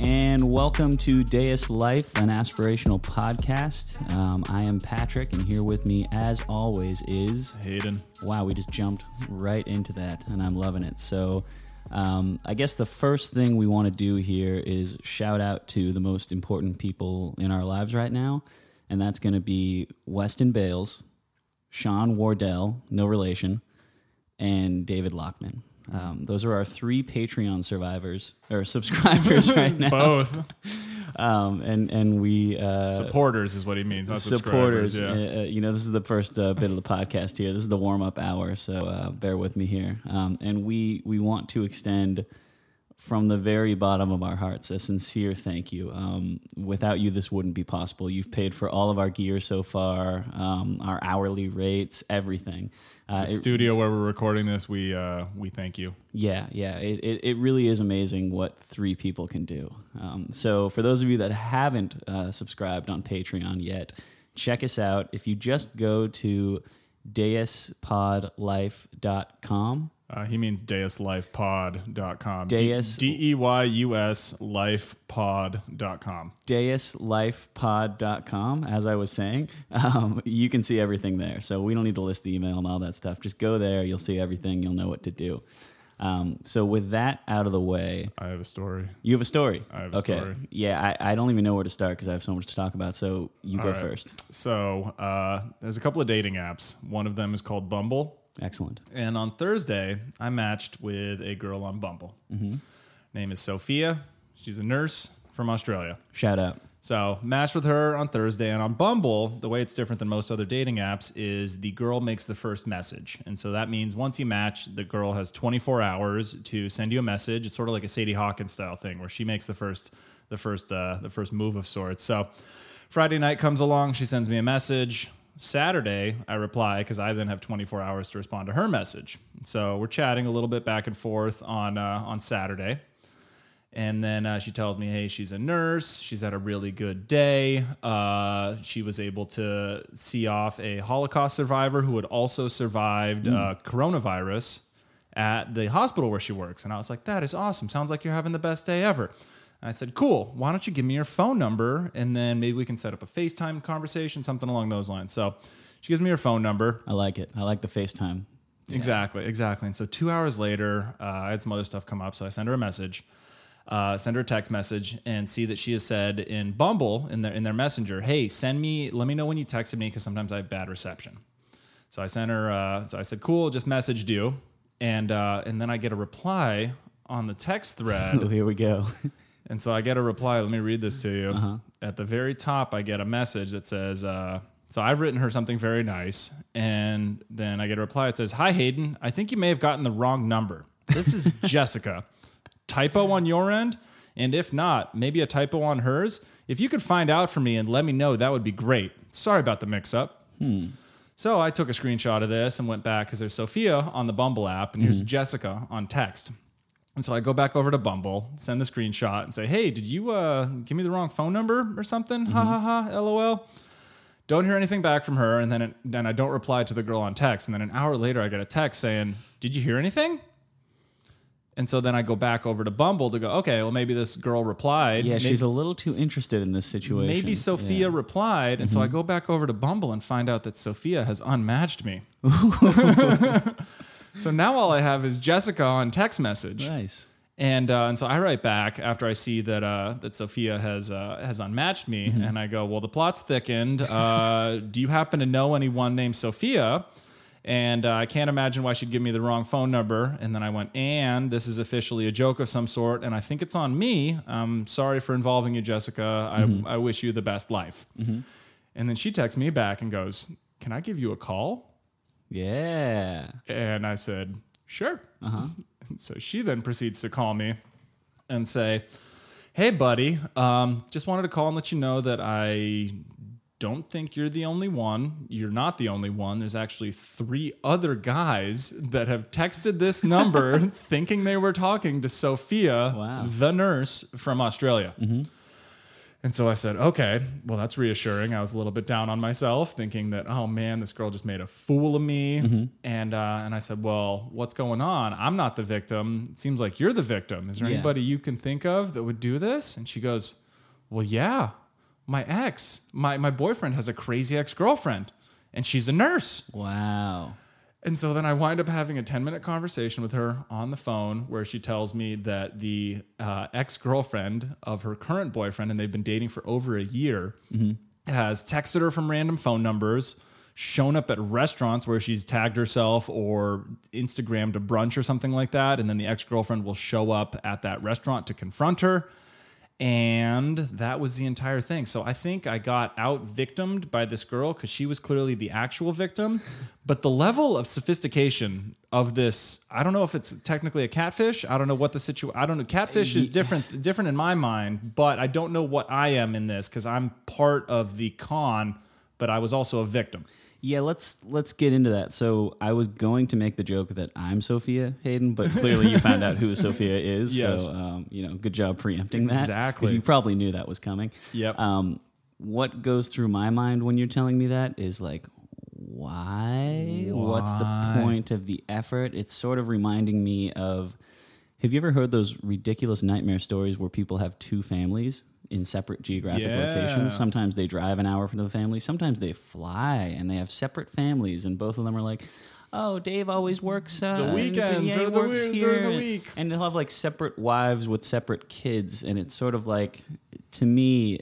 and welcome to Deus Life, an aspirational podcast. Um, I am Patrick, and here with me, as always, is Hayden. Wow, we just jumped right into that, and I'm loving it. So, um, I guess the first thing we want to do here is shout out to the most important people in our lives right now, and that's going to be Weston Bales, Sean Wardell, no relation, and David Lockman. Um, those are our three Patreon survivors or subscribers right now. Both Um, and and we uh, supporters is what he means. Not supporters. Yeah. Uh, uh, you know, this is the first uh, bit of the podcast here. This is the warm up hour, so uh, bear with me here. Um, and we we want to extend from the very bottom of our hearts a sincere thank you. Um, without you, this wouldn't be possible. You've paid for all of our gear so far, um, our hourly rates, everything. Uh, the it- studio where we're recording this, we uh, we thank you. yeah, yeah. It, it, it really is amazing what three people can do. Um, so, for those of you that haven't uh, subscribed on Patreon yet, check us out. If you just go to deuspodlife.com, Uh, he means deuslifepod.com. Deus- D E Y U S lifepod.com. deuslifepod.com, as I was saying, um, you can see everything there. So, we don't need to list the email and all that stuff. Just go there, you'll see everything, you'll know what to do. Um, so, with that out of the way, I have a story. You have a story. I have a okay. story. Yeah, I, I don't even know where to start because I have so much to talk about. So you go All right. first. So uh, there's a couple of dating apps. One of them is called Bumble. Excellent. And on Thursday, I matched with a girl on Bumble. Name is Sophia. She's a nurse from Australia. Shout out. So matched with her on Thursday, and on Bumble, the way it's different than most other dating apps is the girl makes the first message, and so that means once you match, the girl has 24 hours to send you a message. It's sort of like a Sadie Hawkins style thing, where she makes the first, the first, uh, the first move of sorts. So Friday night comes along, she sends me a message. Saturday, I reply because I then have 24 hours to respond to her message. So we're chatting a little bit back and forth on uh, on Saturday. And then uh, she tells me, hey, she's a nurse. She's had a really good day. Uh, she was able to see off a Holocaust survivor who had also survived uh, coronavirus at the hospital where she works. And I was like, that is awesome. Sounds like you're having the best day ever. And I said, cool. Why don't you give me your phone number? And then maybe we can set up a FaceTime conversation, something along those lines. So she gives me her phone number. I like it. I like the FaceTime. Exactly, exactly. And so two hours later, uh, I had some other stuff come up, so I send her a message, uh, send her a text message, and see that she has said in Bumble in their in their messenger, "Hey, send me. Let me know when you texted me because sometimes I have bad reception." So I sent her. Uh, so I said, "Cool, just messaged you," and uh, and then I get a reply on the text thread. Oh, here we go. And so I get a reply. Let me read this to you. Uh-huh. At the very top, I get a message that says, uh, So I've written her something very nice. And then I get a reply that says, Hi, Hayden. I think you may have gotten the wrong number. This is Jessica. Typo on your end? And if not, maybe a typo on hers? If you could find out for me and let me know, that would be great. Sorry about the mix up. Hmm. So I took a screenshot of this and went back because there's Sophia on the Bumble app and here's hmm. Jessica on text. And so I go back over to Bumble, send the screenshot, and say, "Hey, did you uh, give me the wrong phone number or something?" Ha ha ha. LOL. Don't hear anything back from her, and then it, then I don't reply to the girl on text, and then an hour later I get a text saying, "Did you hear anything?" And so then I go back over to Bumble to go, okay, well maybe this girl replied. Yeah, maybe, she's a little too interested in this situation. maybe Sophia Yeah. Mm-hmm. replied, and so I go back over to Bumble and find out that Sophia has unmatched me. so now all I have is Jessica on text message. Nice. And uh, and so I write back after I see that uh, that Sophia has uh, has unmatched me, Mm-hmm. and I go, well, the plot's thickened. Uh, do you happen to know anyone named Sophia? And uh, I can't imagine why she'd give me the wrong phone number. And then I went, and this is officially a joke of some sort, and I think it's on me. I'm sorry for involving you, Jessica. Mm-hmm. I, I wish you the best life. And then she texts me back and goes, "Can I give you a call?" Yeah. And I said, sure. Uh-huh. And so she then proceeds to call me and say, hey, buddy, um, just wanted to call and let you know that I don't think you're the only one. You're not the only one. There's actually three other guys that have texted this number thinking they were talking to Sophia, Wow. the nurse from Australia. And so I said, okay, well, that's reassuring. I was a little bit down on myself, thinking that, oh man, this girl just made a fool of me. And uh, and I said, well, what's going on? I'm not the victim. It seems like you're the victim. Is there Yeah. anybody you can think of that would do this? And she goes, well, yeah, my ex, my my boyfriend has a crazy ex girlfriend, and she's a nurse. Wow. And so then I wind up having a 10 minute conversation with her on the phone where she tells me that the uh, ex girlfriend of her current boyfriend, and they've been dating for over a year, has texted her from random phone numbers, shown up at restaurants where she's tagged herself or Instagrammed a brunch or something like that. And then the ex girlfriend will show up at that restaurant to confront her. And that was the entire thing. So I think I got out victimed by this girl because she was clearly the actual victim. But the level of sophistication of this, I don't know if it's technically a catfish. I don't know what the situation. I don't know. Catfish is different, different in my mind. But I don't know what I am in this because I'm part of the con, but I was also a victim. Yeah, let's let's get into that. So I was going to make the joke that I'm Sophia Hayden, but clearly you found out who Sophia is. Yes. So um, you know, good job preempting that. Exactly. Because you probably knew that was coming. Yep. Um, what goes through my mind when you're telling me that is like, why? What's the point of the effort? It's sort of reminding me of. Have you ever heard those ridiculous nightmare stories where people have two families in separate geographic Yeah. locations? Sometimes they drive an hour from the family. Sometimes they fly and they have separate families, and both of them are like, "Oh, Dave always works uh, and- weekends yeah, or the works wee- here," during the and- week. and they'll have like separate wives with separate kids, and it's sort of like, to me,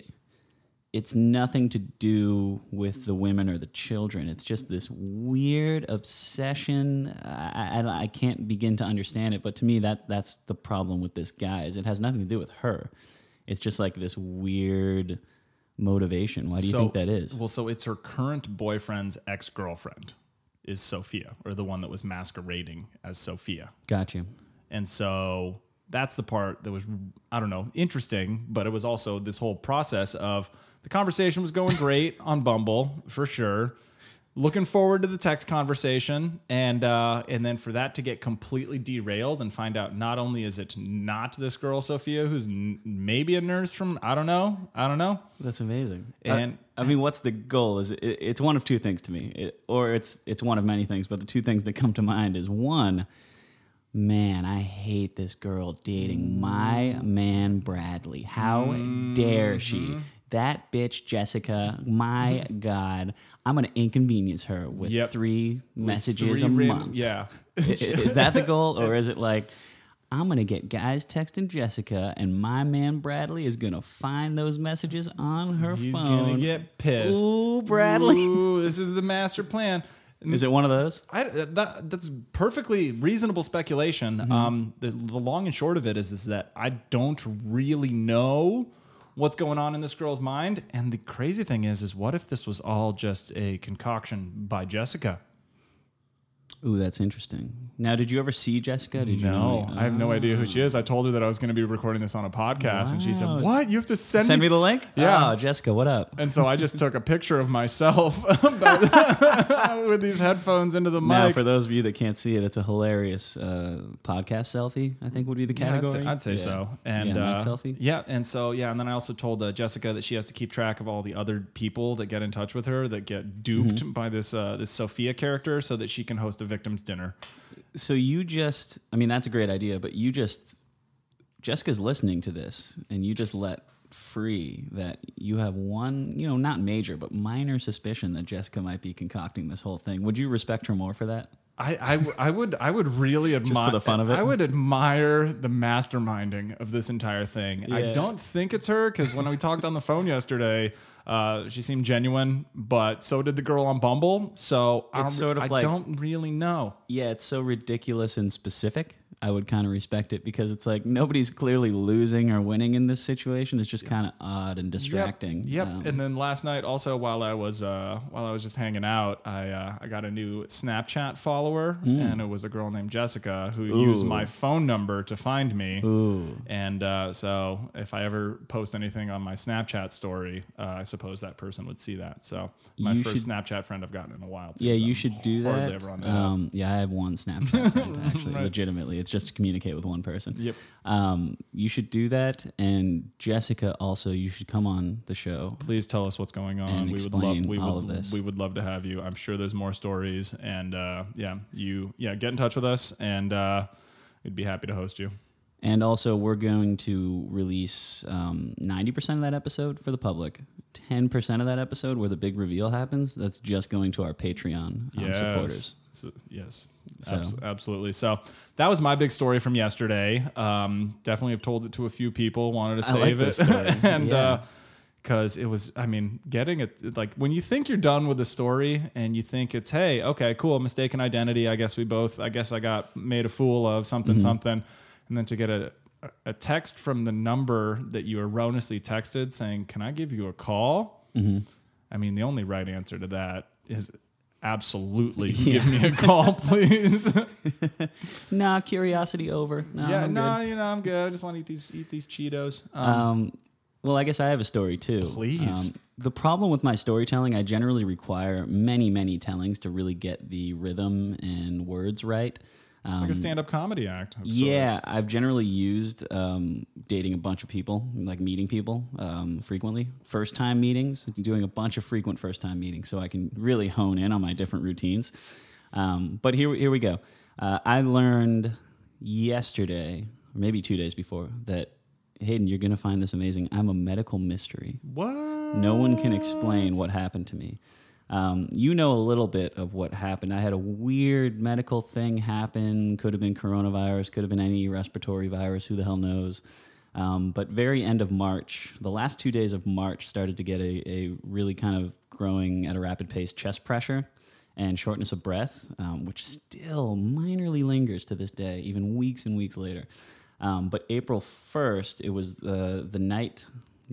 it's nothing to do with the women or the children. It's just this weird obsession. I, I, I can't begin to understand it, but to me, that that's the problem with this guy. Is it has nothing to do with her. It's just like this weird motivation. Why do you So- think that is? Well, so it's her current boyfriend's ex girlfriend is Sophia, or the one that was masquerading as Sophia. Got you. And so that's the part that was, I don't know, interesting, but it was also this whole process of the conversation was going great on Bumble for sure. Looking forward to the text conversation, and uh, and then for that to get completely derailed and find out not only is it not this girl Sophia who's n- maybe a nurse from I don't know I don't know That's amazing. And- I, I mean, what's the goal? Is it, it's one of two things to me, it, or it's it's one of many things. But the two things that come to mind is one, man, I hate this girl dating my mm. man Bradley. How dare she? Mm-hmm. That bitch Jessica. My mm-hmm. God, I'm gonna inconvenience her with Yep. three messages Three a month. yeah is that the goal, or is it like? I'm gonna get guys texting Jessica, and my man Bradley is gonna find those messages on her He's phone. He's gonna get pissed. Ooh, Bradley. Ooh, this is the master plan. Is it one of those? I, that, that's perfectly reasonable speculation. Mm-hmm. Um, the, the long and short of it is, is that I don't really know what's going on in this girl's mind. And the crazy thing is, is what if this was all just a concoction by Jessica? Ooh, that's interesting. Now, did you ever see Jessica? Did you No, know? I have no idea who she is. I told her that I was going to be recording this on a podcast, and she said, "What? You have to send, Send me the link. Yeah. Oh, Jessica, what up? And so I just took a picture of myself with these headphones into the mic. Now, for those of you that can't see it, it's a hilarious uh, podcast selfie. I think would be the Yeah, I'd say- category. I'd say, Yeah. so. And yeah, uh, selfie. Yeah, and so yeah, and then I also told uh, Jessica that she has to keep track of all the other people that get in touch with her that get duped Mm-hmm. by this uh, this Sophia character, so that she can host a victim's dinner. So you just, I mean, that's a great idea, but you just, Jessica's listening to this, and you just let free that you have one, you know, not major, but minor suspicion that Jessica might be concocting this whole thing. Would you respect her more for that? I, I, I would I would really admire the fun of it? I would admire the masterminding of this entire thing. I don't think it's her because when we talked on the phone yesterday, uh, she seemed genuine, but so did the girl on Bumble. So don't- sort of like I like- don't really know. Yeah, it's so ridiculous and specific. I would kind of respect it because it's like nobody's clearly losing or winning in this situation. It's just kind of odd and distracting. Yep. yep. Um, and then last night, also while I was uh, while I was just hanging out, I uh, I got a new Snapchat follower, and it was a girl named Jessica who used Hmm. My phone number to find me. Ooh. And uh, so, if I ever post anything on my Snapchat story, uh, I suppose that person would see that. So, my You first should- Snapchat friend I've gotten in a while. too, Yeah, you I'm should do that. ever on that app. Um, yeah, I have one Snapchat friend actually. Legitimately, it's it's just to communicate with one person. Yep. Um, you should do that. And Jessica, also, you should come on the show. Please tell us what's going on. We would love we all would, of this. We would love to have you. I'm sure there's more stories. And uh, yeah, you yeah get in touch with us, and uh, we'd be happy to host you. And also, we're going to release um, 90% of that episode for the public. 10% of that episode where the big reveal happens, that's just going to our Patreon um, supporters. So- yes. So- Abs- absolutely. So that was my big story from yesterday. Um, definitely have told it to a few people. Wanted to I like save it, and Yeah. because it was, I mean, getting it like when you think you're done with the story and you think it's, hey, okay, cool, mistaken identity. I guess we both. I guess I got made a fool of something, Mm-hmm. something, and then to get a a text from the number that you erroneously texted saying, "Can I give you a call?" Mm-hmm. I mean, the only right answer to that is absolutely give me a call, please. Nah, curiosity over. No, yeah, no, good. you know, I'm good. I just want to eat these eat these Cheetos. Um, Um, well, I guess I have a story too. Please. Um, the problem with my storytelling, I generally require many, many tellings to really get the rhythm and words right. Um, like a stand-up comedy act. yeah, sorts. I've generally used um, dating a bunch of people, like meeting people um, frequently. First time meetings, doing a bunch of frequent first time meetings so I can really hone in on my different routines. Um, but here, here we go. Uh, I learned yesterday, or maybe two days before, that Hayden, you're going to find this amazing. I'm a medical mystery. What? No one can explain what happened to me. Um, you know a little bit of what happened. I had a weird medical thing happen. Could have been coronavirus, could have been any respiratory virus. Who the hell knows? Um, but very end of March, the last two days of March, started to get a, a really kind of growing at a rapid pace chest pressure and shortness of breath, um, which still minorly lingers to this day, even weeks and weeks later. Um, but April 1st, it was uh, the night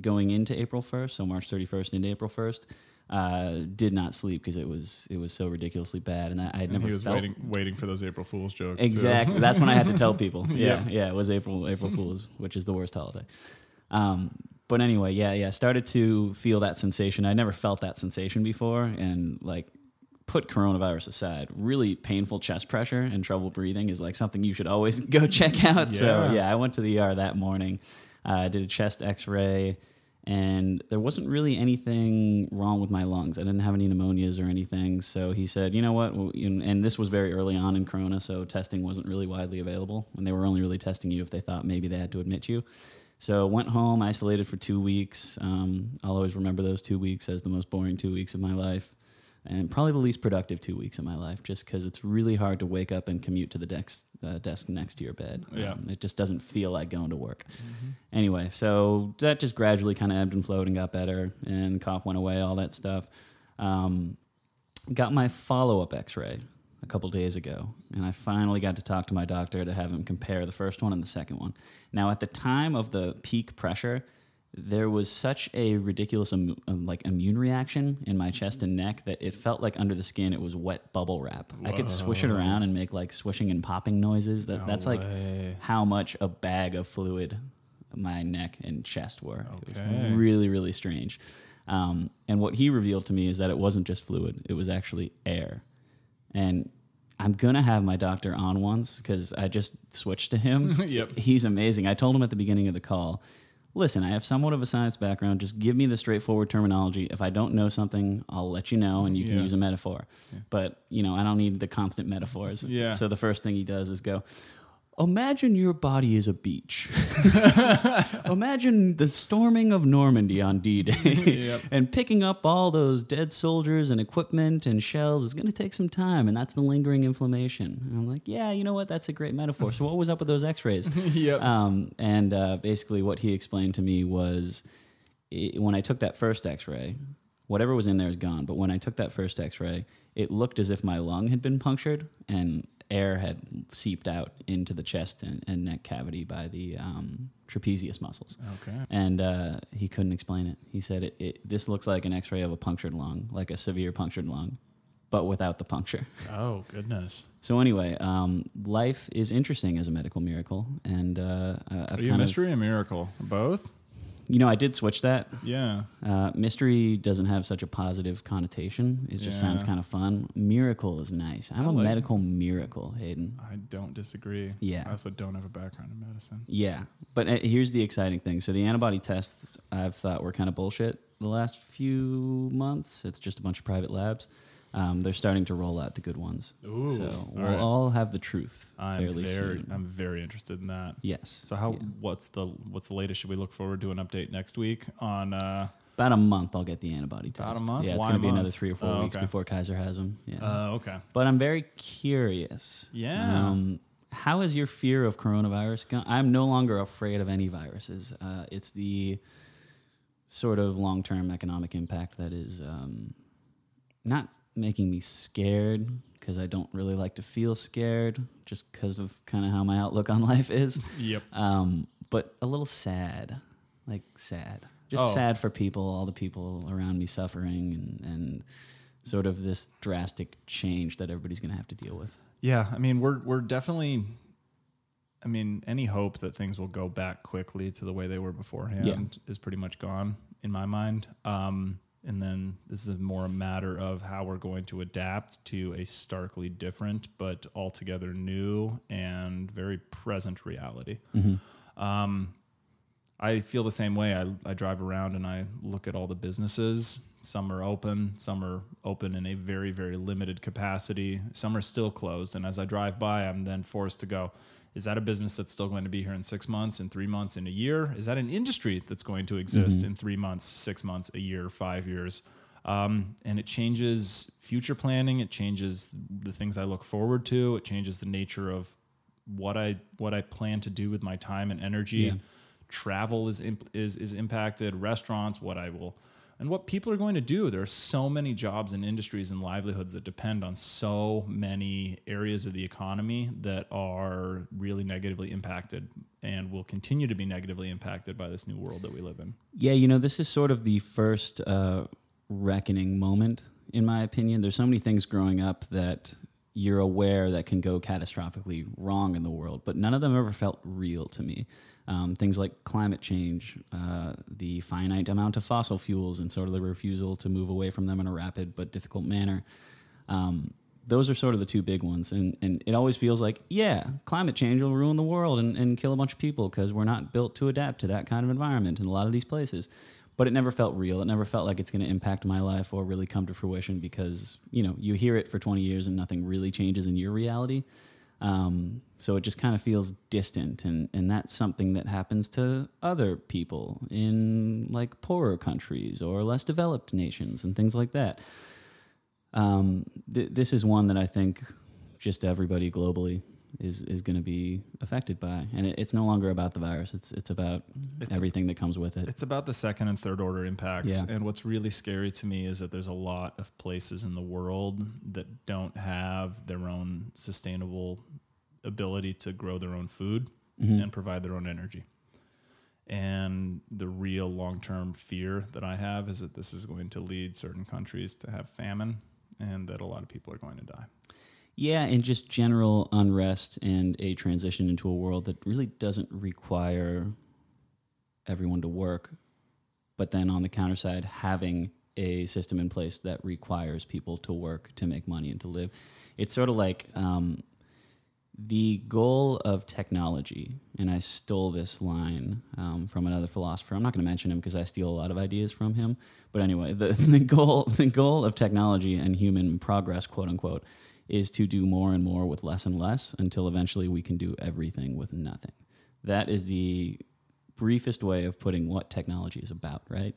going into April 1st, so March 31st into April 1st. Uh, did not sleep because it was it was so ridiculously bad, and I, I had never he was felt waiting, waiting for those April Fool's jokes. Exactly. That's when I had to tell people. Yeah, Yeah. yeah. it was April April Fools, which is the worst holiday. Um, but anyway, yeah, yeah. Started to feel that sensation. I never felt that sensation before, and like put coronavirus aside, really painful chest pressure and trouble breathing is like something you should always go check out. So Yeah. yeah, I went to the ER that morning. I did a chest X-ray, and there wasn't really anything wrong with my lungs. I didn't have any pneumonias or anything. So he said, you know what? And this was very early on in Corona, so testing wasn't really widely available, and they were only really testing you if they thought maybe they had to admit you. So went home, isolated for two weeks. Um, I'll always remember those two weeks as the most boring two weeks of my life, and probably the least productive two weeks of my life, just because it's really hard to wake up and commute to the desk, uh, desk next to your bed. Yeah. Um, it just doesn't feel like going to work. Anyway, so that just gradually kind of ebbed and flowed and got better, and cough went away, all that stuff. Um, got my follow up x ray a couple days ago, and I finally got to talk to my doctor to have him compare the first one and the second one. Now, at the time of the peak pressure, there was such a ridiculous Im- um, like immune reaction in my chest and neck that it felt like under the skin it was wet bubble wrap. I could swish it around and make like swishing and popping noises. That that's like way. how much a bag of fluid my neck and chest were. It Okay. was really really strange. Um, and what he revealed to me is that it wasn't just fluid; it was actually air. And I'm gonna have my doctor on once because I just switched to him. Yep. He's amazing. I told him at the beginning of the call, listen, I have somewhat of a science background. Just give me the straightforward terminology. If I don't know something, I'll let you know and you can Yeah. use a metaphor. But, you know, I don't need the constant metaphors. Yeah. So the first thing he does is go, Imagine your body is a beach. Imagine the storming of Normandy on D Day. Yep. and picking up all those dead soldiers and equipment and shells is going to take some time, and that's the lingering inflammation. And I'm like, yeah, you know what? That's a great metaphor. So, what was up with those x rays? Yep. Um, and uh, basically, what he explained to me was i when I took that first x ray, whatever was in there is gone. But when I took that first x ray, it looked as if my lung had been punctured and air had seeped out into the chest and, and neck cavity by the um, trapezius muscles. Okay. And uh, he couldn't explain it. He said, it, it, This looks like an x ray of a punctured lung, like a severe punctured lung, but without the puncture. Oh goodness. So, anyway, um, life is interesting as a medical miracle. And uh, I've Are you a mystery or a miracle? Both. You know, I did switch that. Yeah. Uh, mystery doesn't have such a positive connotation. It just sounds kind of fun. Miracle is nice. I'm I a like- medical miracle, Hayden. I don't disagree. Yeah. I also don't have a background in medicine. Yeah, but uh, here's the exciting thing. So the antibody tests I've thought were kind of bullshit the last few months. It's just a bunch of private labs. Um, they're starting to roll out the good ones. Ooh, so all we'll right. all have the truth I'm fairly very, soon. I'm very interested in that. yes. So how? Yeah. What's the what's the latest? Should we look forward to an update next week on? Uh, About a month, I'll get the antibody test. About a month? Yeah, it's going to be another three or four Oh, weeks okay. before Kaiser has them. Yeah. uh, okay. but I'm very curious. Yeah. Um, how has your fear of coronavirus gone? I'm no longer afraid of any viruses. Uh, it's the sort of long term economic impact that is um, not making me scared because I don't really like to feel scared just because of kind of how my outlook on life is. Yep. Um, but a little sad, like sad, just Oh. sad for people, all the people around me suffering, and, and sort of this drastic change that everybody's going to have to deal with. Yeah, I mean, we're we're definitely. I mean, any hope that things will go back quickly to the way they were beforehand is pretty much gone in my mind. Um, and then this is more a matter of how we're going to adapt to a starkly different but altogether new and very present reality. Um, I feel the same way. I, I drive around and I look at all the businesses. Some are open, some are open in a very, very limited capacity. Some are still closed. And as I drive by, I'm then forced to go, is that a business that's still going to be here in six months, in three months, in a year? Is that an industry that's going to exist in three months, six months, a year, five years? Um, and it changes future planning. It changes the things I look forward to. It changes the nature of what I what I plan to do with my time and energy. Yeah. Travel is imp- is is impacted. Restaurants, what I will, and what people are going to do. There are so many jobs and industries and livelihoods that depend on so many areas of the economy that are really negatively impacted and will continue to be negatively impacted by this new world that we live in. Yeah, you know, this is sort of the first uh, reckoning moment, in my opinion. There's so many things growing up that you're aware that can go catastrophically wrong in the world, but none of them ever felt real to me. Um, things like climate change, uh, the finite amount of fossil fuels, and sort of the refusal to move away from them in a rapid but difficult manner. Um, those are sort of the two big ones. And, and it always feels like, yeah, climate change will ruin the world and, and kill a bunch of people because we're not built to adapt to that kind of environment in a lot of these places. But it never felt real. It never felt like it's going to impact my life or really come to fruition because, you know, you hear it for 20 years and nothing really changes in your reality. Um, so it just kind of feels distant. And, and that's something that happens to other people in like poorer countries or less developed nations and things like that um, th- this is one that I think just everybody globally is is going to be affected by, and it, it's no longer about the virus. It's it's about It's- everything that comes with it. It's about the second and third order impacts. Yeah. And what's really scary to me is that there's a lot of places in the world that don't have their own sustainable ability to grow their own food Mm-hmm. and provide their own energy. And the real long term fear that I have is that this is going to lead certain countries to have famine and that a lot of people are going to die. Yeah, and just general unrest and a transition into a world that really doesn't require everyone to work, but then on the counter side, having a system in place that requires people to work to make money and to live. It's sort of like um, the goal of technology, and I stole this line um, from another philosopher. I'm not going to mention him because I steal a lot of ideas from him. But anyway, the, the goal the goal of technology and human progress, quote unquote, is to do more and more with less and less until eventually we can do everything with nothing. That is the briefest way of putting what technology is about, right?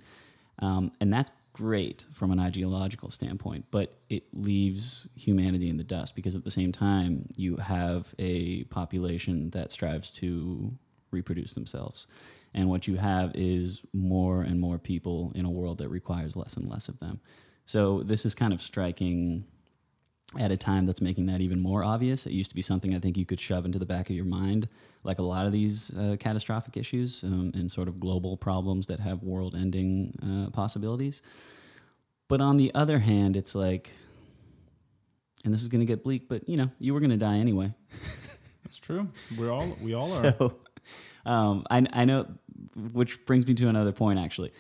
Um, and that's great from an ideological standpoint, but it leaves humanity in the dust because at the same time, you have a population that strives to reproduce themselves. And what you have is more and more people in a world that requires less and less of them. So this is kind of striking at a time that's making that even more obvious. It used to be something I think you could shove into the back of your mind, like a lot of these uh, catastrophic issues um, and sort of global problems that have world ending uh, possibilities. But on the other hand, it's like, and this is going to get bleak, but you know, you were going to die anyway. That's true. We're all we all are. So um, I, I know which brings me to another point. Actually,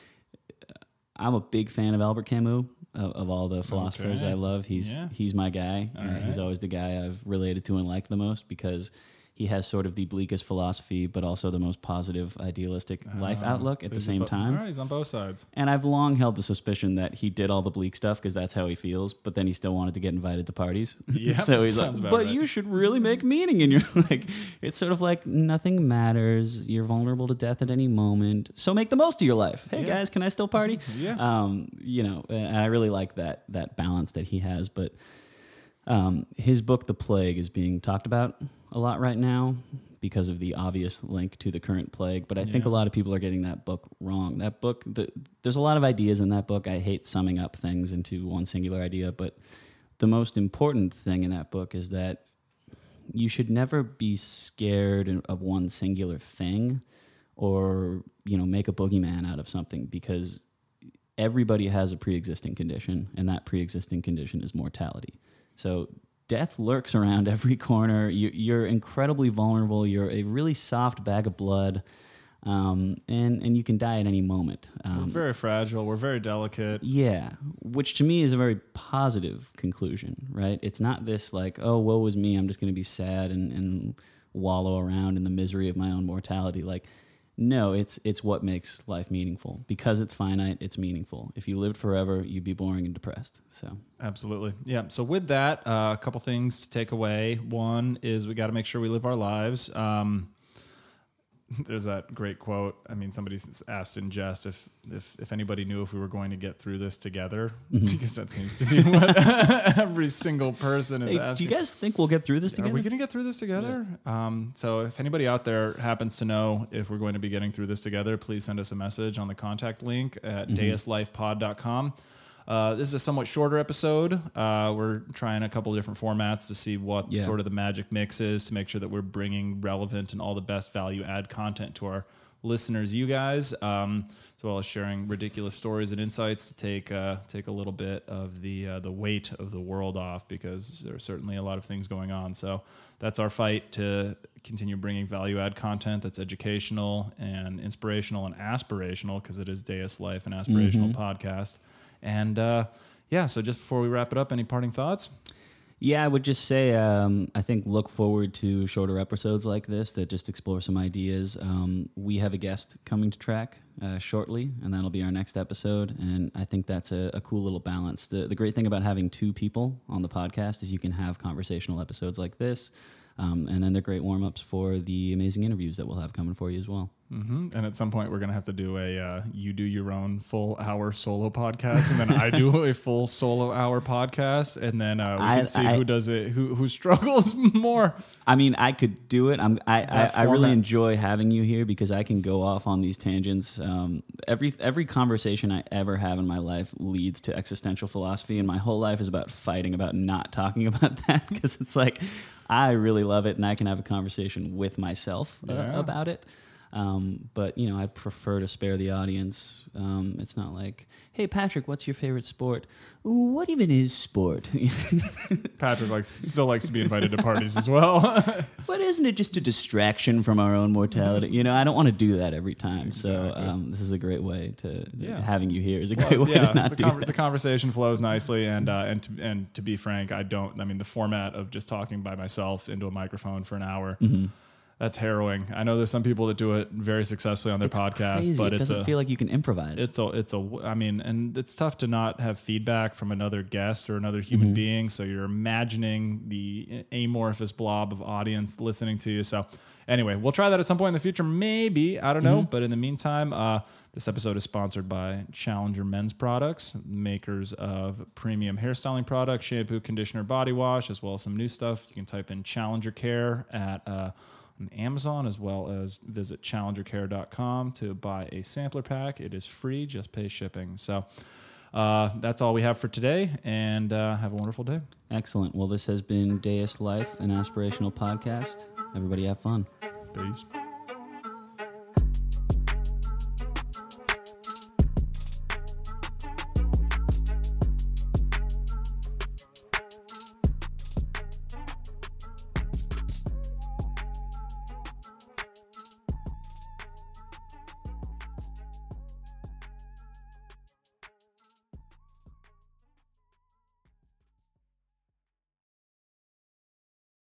I'm a big fan of Albert Camus. Of, of all the philosophers. I love, he's Yeah. he's my guy. Uh, He's always the guy I've related to and liked the most because he has sort of the bleakest philosophy, but also the most positive, idealistic life Ah, outlook so at the same bo- time. Right, he's on both sides. And I've long held the suspicion that he did all the bleak stuff because that's how he feels, but then he still wanted to get invited to parties. Yeah, so he's like, but right." you should really make meaning in your like. It's sort of like nothing matters. You're vulnerable to death at any moment. So make the most of your life. Hey Yeah. guys, can I still party? Yeah. Um, you know, and I really like that that balance that he has. But um, his book, The Plague, is being talked about a lot right now because of the obvious link to the current plague. But I think a lot of people are getting that book wrong. That book, the, there's a lot of ideas in that book. I hate summing up things into one singular idea, but the most important thing in that book is that you should never be scared of one singular thing or you know make a boogeyman out of something because everybody has a pre-existing condition and that pre-existing condition is mortality so death lurks around every corner you, you're incredibly vulnerable you're a really soft bag of blood um, and and you can die at any moment We're um, very fragile. We're very delicate. yeah, which to me is a very positive conclusion, right? It's not this like, oh, woe is me, I'm just going to be sad and, and wallow around in the misery of my own mortality. Like, no, it's it's what makes life meaningful. Because it's finite, it's meaningful. If you lived forever, you'd be boring and depressed. So, Absolutely. Yeah. So with that, uh, a couple things to take away. One is we got to make sure we live our lives. Um, there's that great quote. I mean, somebody s- asked in jest if if if anybody knew if we were going to get through this together, because that seems to be what every single person is hey, do you guys think we'll get through this Are together? we going to get through this together? Um, so, if anybody out there happens to know if we're going to be getting through this together, please send us a message on the contact link at deuslifepod.com. Uh, this is a somewhat shorter episode. Uh, we're trying a couple of different formats to see what Yeah. sort of the magic mix is to make sure that we're bringing relevant and all the best value add content to our listeners, you guys, um, as well as sharing ridiculous stories and insights to take uh, take a little bit of the uh, the weight of the world off because there's certainly a lot of things going on. So that's our fight to continue bringing value add content that's educational and inspirational and aspirational because it is Deus Life, an aspirational podcast. And uh, yeah, so just before we wrap it up, any parting thoughts? Yeah, I would just say um, I think look forward to shorter episodes like this that just explore some ideas. Um, we have a guest coming to track uh, shortly, and that'll be our next episode. And I think that's a, a cool little balance. The, the great thing about having two people on the podcast is you can have conversational episodes like this, um, and then they're great warm ups for the amazing interviews that we'll have coming for you as well. hmm And at some point, we're going to have to do a uh, you do your own full hour solo podcast, and then I do a full solo hour podcast, and then uh, we I- can see I- who does it, who who struggles more. I mean, I could do it. I'm, I, I, I really enjoy having you here because I can go off on these tangents. Um, every every conversation I ever have in my life leads to existential philosophy, and my whole life is about fighting about not talking about that because it's like I really love it, and I can have a conversation with myself uh, about it. Um, but you know, I prefer to spare the audience. Um, it's not like, hey, Patrick, what's your favorite sport? What even is sport? Patrick likes still likes to be invited to parties as well. But isn't it just a distraction from our own mortality? You know, I don't want to do that every time. So um, this is a great way to Yeah. having you here is a Well, great way yeah, to not the, that. the conversation flows nicely, and uh, and to, and to be frank, I don't. I mean, the format of just talking by myself into a microphone for an hour. Mm-hmm. That's harrowing. I know there's some people that do it very successfully on their It's podcast, crazy. but it it's doesn't a feel like you can improvise. it's a it's a I mean, and it's tough to not have feedback from another guest or another human being. So you're imagining the amorphous blob of audience listening to you. So anyway, we'll try that at some point in the future, maybe I don't know. But in the meantime, uh, this episode is sponsored by Challenger Men's Products, makers of premium hairstyling products, shampoo, conditioner, body wash, as well as some new stuff. You can type in Challenger Care at. Uh, on Amazon as well as visit challengercare.com to buy a sampler pack. It is free, just pay shipping. So uh, that's all we have for today, and uh, have a wonderful day. Excellent. Well, this has been Deus Life, an aspirational podcast. Everybody have fun. Peace.